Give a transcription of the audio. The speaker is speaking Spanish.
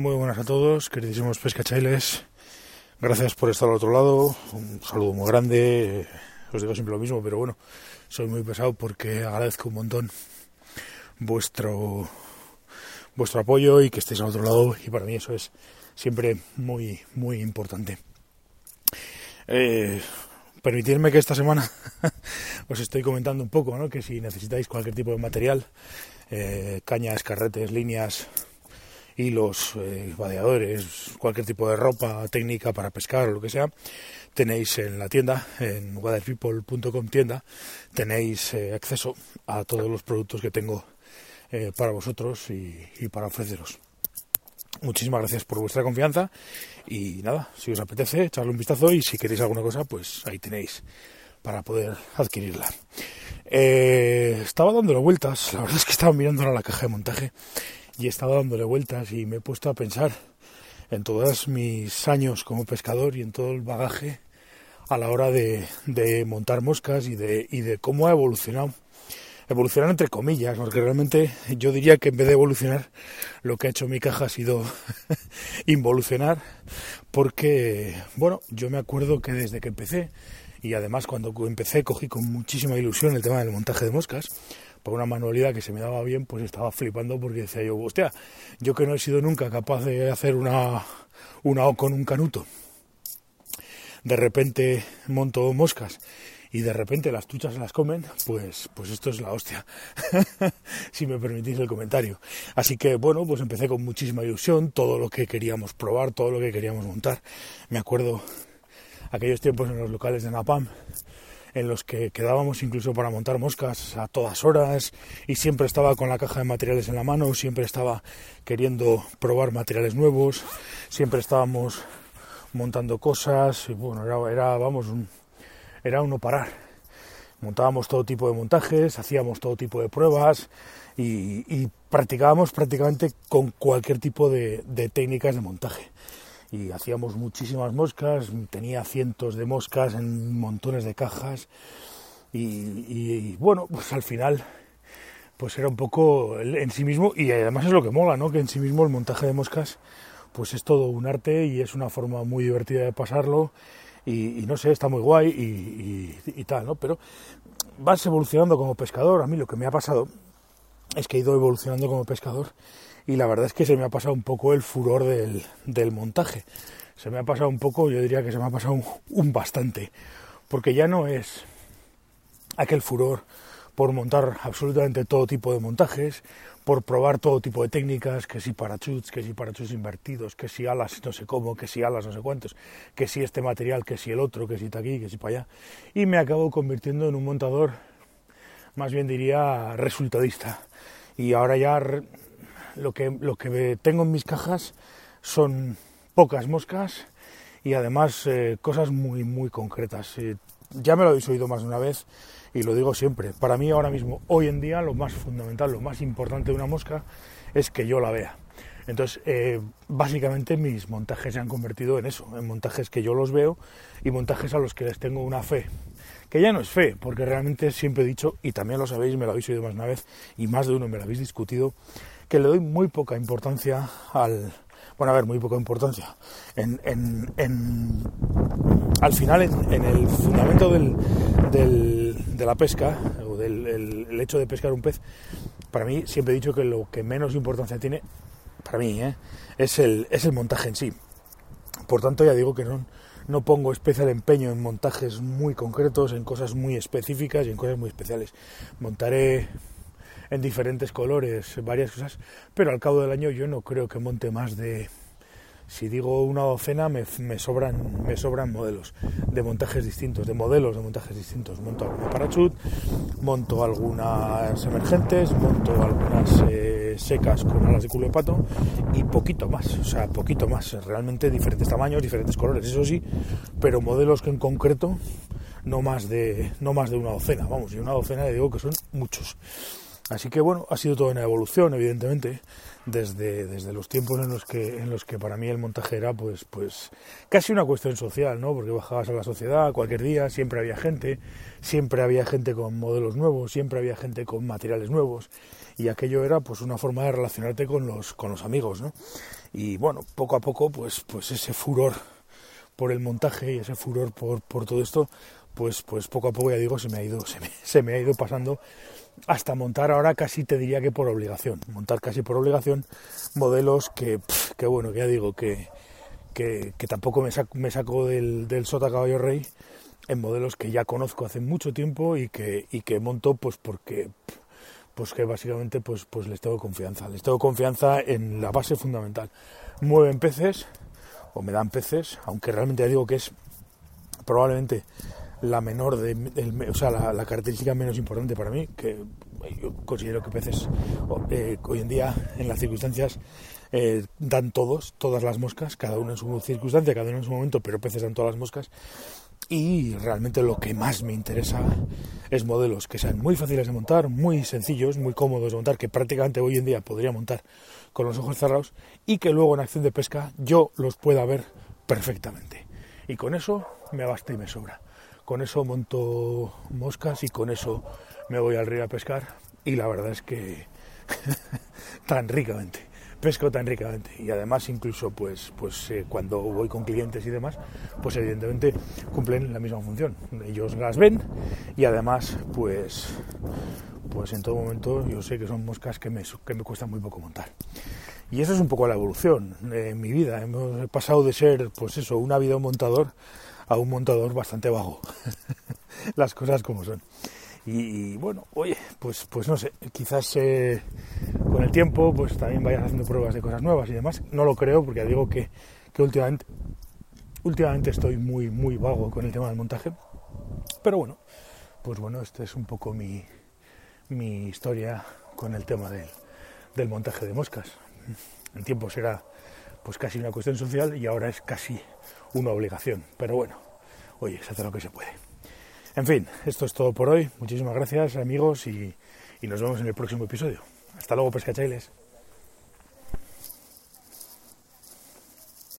Muy buenas a todos, queridísimos pescachailes. Gracias por estar al otro lado. Un saludo muy grande. Os digo siempre lo mismo, pero bueno, soy muy pesado porque agradezco un montón vuestro vuestro apoyo y que estéis al otro lado y para mí eso es siempre muy muy importante. Eh, permitidme que esta semana os estoy comentando un poco, ¿no? que si necesitáis cualquier tipo de material, eh, cañas, carretes, líneas, hilos, eh, vadeadores, cualquier tipo de ropa técnica para pescar o lo que sea, tenéis en la tienda, en waterpeople.com tienda, tenéis eh, acceso a todos los productos que tengo eh, para vosotros y, para ofreceros. Muchísimas gracias por vuestra confianza y nada, si os apetece, echarle un vistazo y si queréis alguna cosa, pues ahí tenéis para poder adquirirla. Eh, estaba dándole vueltas, la verdad es que estaba mirando a la caja de montaje y estaba dándole vueltas y me he puesto a pensar en todos mis años como pescador y en todo el bagaje a la hora de, de montar moscas y de, y de cómo ha evolucionado. Evolucionar entre comillas, porque realmente yo diría que en vez de evolucionar, lo que ha hecho mi caja ha sido involucionar, porque, bueno, yo me acuerdo que desde que empecé, y además cuando empecé cogí con muchísima ilusión el tema del montaje de moscas, por una manualidad que se me daba bien, pues estaba flipando porque decía yo, hostia, yo que no he sido nunca capaz de hacer una, una O con un canuto, de repente monto moscas y de repente las tuchas las comen, pues, pues esto es la hostia, si me permitís el comentario. Así que bueno, pues empecé con muchísima ilusión, todo lo que queríamos probar, todo lo que queríamos montar. Me acuerdo aquellos tiempos en los locales de Napam, en los que quedábamos incluso para montar moscas a todas horas y siempre estaba con la caja de materiales en la mano, siempre estaba queriendo probar materiales nuevos, siempre estábamos montando cosas y bueno, era, era vamos, un, era uno parar. Montábamos todo tipo de montajes, hacíamos todo tipo de pruebas y, y practicábamos prácticamente con cualquier tipo de, de técnicas de montaje y hacíamos muchísimas moscas, tenía cientos de moscas en montones de cajas y, bueno, pues al final pues era un poco en sí mismo y además es lo que mola, ¿no? Que en sí mismo el montaje de moscas pues es todo un arte y es una forma muy divertida de pasarlo y, y no sé, está muy guay y, y, tal, ¿no? Pero vas evolucionando como pescador, a mí lo que me ha pasado es que he ido evolucionando como pescador y la verdad es que se me ha pasado un poco el furor del, del montaje. Se me ha pasado un poco, yo diría que se me ha pasado un, bastante, porque ya no es aquel furor por montar absolutamente todo tipo de montajes, por probar todo tipo de técnicas, que si parachutes, que si parachutes invertidos, que si alas no sé cómo, que si alas no sé cuántos, que si este material, que si el otro, que si está aquí, que si para allá. Y me acabo convirtiendo en un montador, más bien diría resultadista. Y ahora ya lo que, lo que tengo en mis cajas son pocas moscas y además eh, cosas muy, muy concretas. Eh, ya me lo habéis oído más de una vez y lo digo siempre. Para mí ahora mismo, hoy en día, lo más fundamental, lo más importante de una mosca es que yo la vea. Entonces, eh, básicamente mis montajes se han convertido en eso, en montajes que yo los veo y montajes a los que les tengo una fe. Que ya no es fe, porque realmente siempre he dicho, y también lo sabéis, me lo habéis oído más de una vez, y más de uno me lo habéis discutido, que le doy muy poca importancia al... Bueno, a ver, muy poca importancia. En, en, en al final, en, el fundamento del, del, de la pesca, o del el, el hecho de pescar un pez, para mí siempre he dicho que lo que menos importancia tiene, para mí, ¿eh? es, el, es el montaje en sí. Por tanto, ya digo que no, no pongo especial empeño en montajes muy concretos, en cosas muy específicas y en cosas muy especiales. Montaré en diferentes colores, varias cosas, pero al cabo del año yo no creo que monte más de, si digo una docena, me, me, sobran, me sobran modelos de montajes distintos, de modelos de montajes distintos. Monto alguna parachute, monto algunas emergentes, monto algunas eh, secas con alas de culo de pato y poquito más, o sea, poquito más. Realmente diferentes tamaños, diferentes colores, eso sí, pero modelos que en concreto no más de, no más de una docena, vamos, y una docena le digo que son muchos. Así que bueno, ha sido toda una evolución, evidentemente. desde, desde los tiempos en los que en los que para mí el montaje era pues pues casi una cuestión social no porque bajabas a la sociedad cualquier día siempre había gente siempre había gente con modelos nuevos siempre había gente con materiales nuevos. Y aquello era pues una forma de relacionarte con los con los amigos no y bueno poco a poco pues pues ese furor por el montaje y ese furor por, por todo esto pues pues poco a poco ya digo se me ha ido se me, ha ido pasando hasta montar ahora casi te diría que por obligación, montar casi por obligación modelos que, que bueno, ya digo, que, que, tampoco me saco, me saco del, del, Sota Caballo Rey en modelos que ya conozco hace mucho tiempo y que, y que monto pues porque pues que básicamente pues, pues les tengo confianza, les tengo confianza en la base fundamental. Mueven peces o me dan peces, aunque realmente ya digo que es probablemente la menor de, o sea, la, característica menos importante para mí, que yo considero que peces eh, hoy en día, en las circunstancias, eh, dan todos, todas las moscas, cada uno en su circunstancia, cada uno en su momento, pero peces dan todas las moscas. Y realmente lo que más me interesa es modelos que sean muy fáciles de montar, muy sencillos, muy cómodos de montar, que prácticamente hoy en día podría montar con los ojos cerrados y que luego en acción de pesca yo los pueda ver perfectamente. Y con eso me basta y me sobra con eso monto moscas y con eso me voy al río a pescar y la verdad es que tan ricamente pesco tan ricamente. Y además incluso pues pues eh, cuando voy con clientes y demás pues evidentemente cumplen la misma función. Ellos las ven y además pues pues en todo momento yo sé que son moscas que me, que me cuesta muy poco montar. Y eso es un poco la evolución en mi vida. Hemos pasado de ser pues eso un ávido montador a un montador bastante vago. Las cosas como son. Y, bueno, oye, pues, pues no sé, quizás eh, con el tiempo pues también vayas haciendo pruebas de cosas nuevas y demás. No lo creo porque digo que, que últimamente, últimamente estoy muy, muy vago con el tema del montaje. Pero bueno, pues bueno, esta es un poco mi, mi historia con el tema del, del montaje de moscas. En tiempos era pues casi una cuestión social y ahora es casi una obligación. Pero bueno, oye, se hace lo que se puede. En fin, esto es todo por hoy. Muchísimas gracias amigos y, y nos vemos en el próximo episodio. Hasta luego, pescachailes.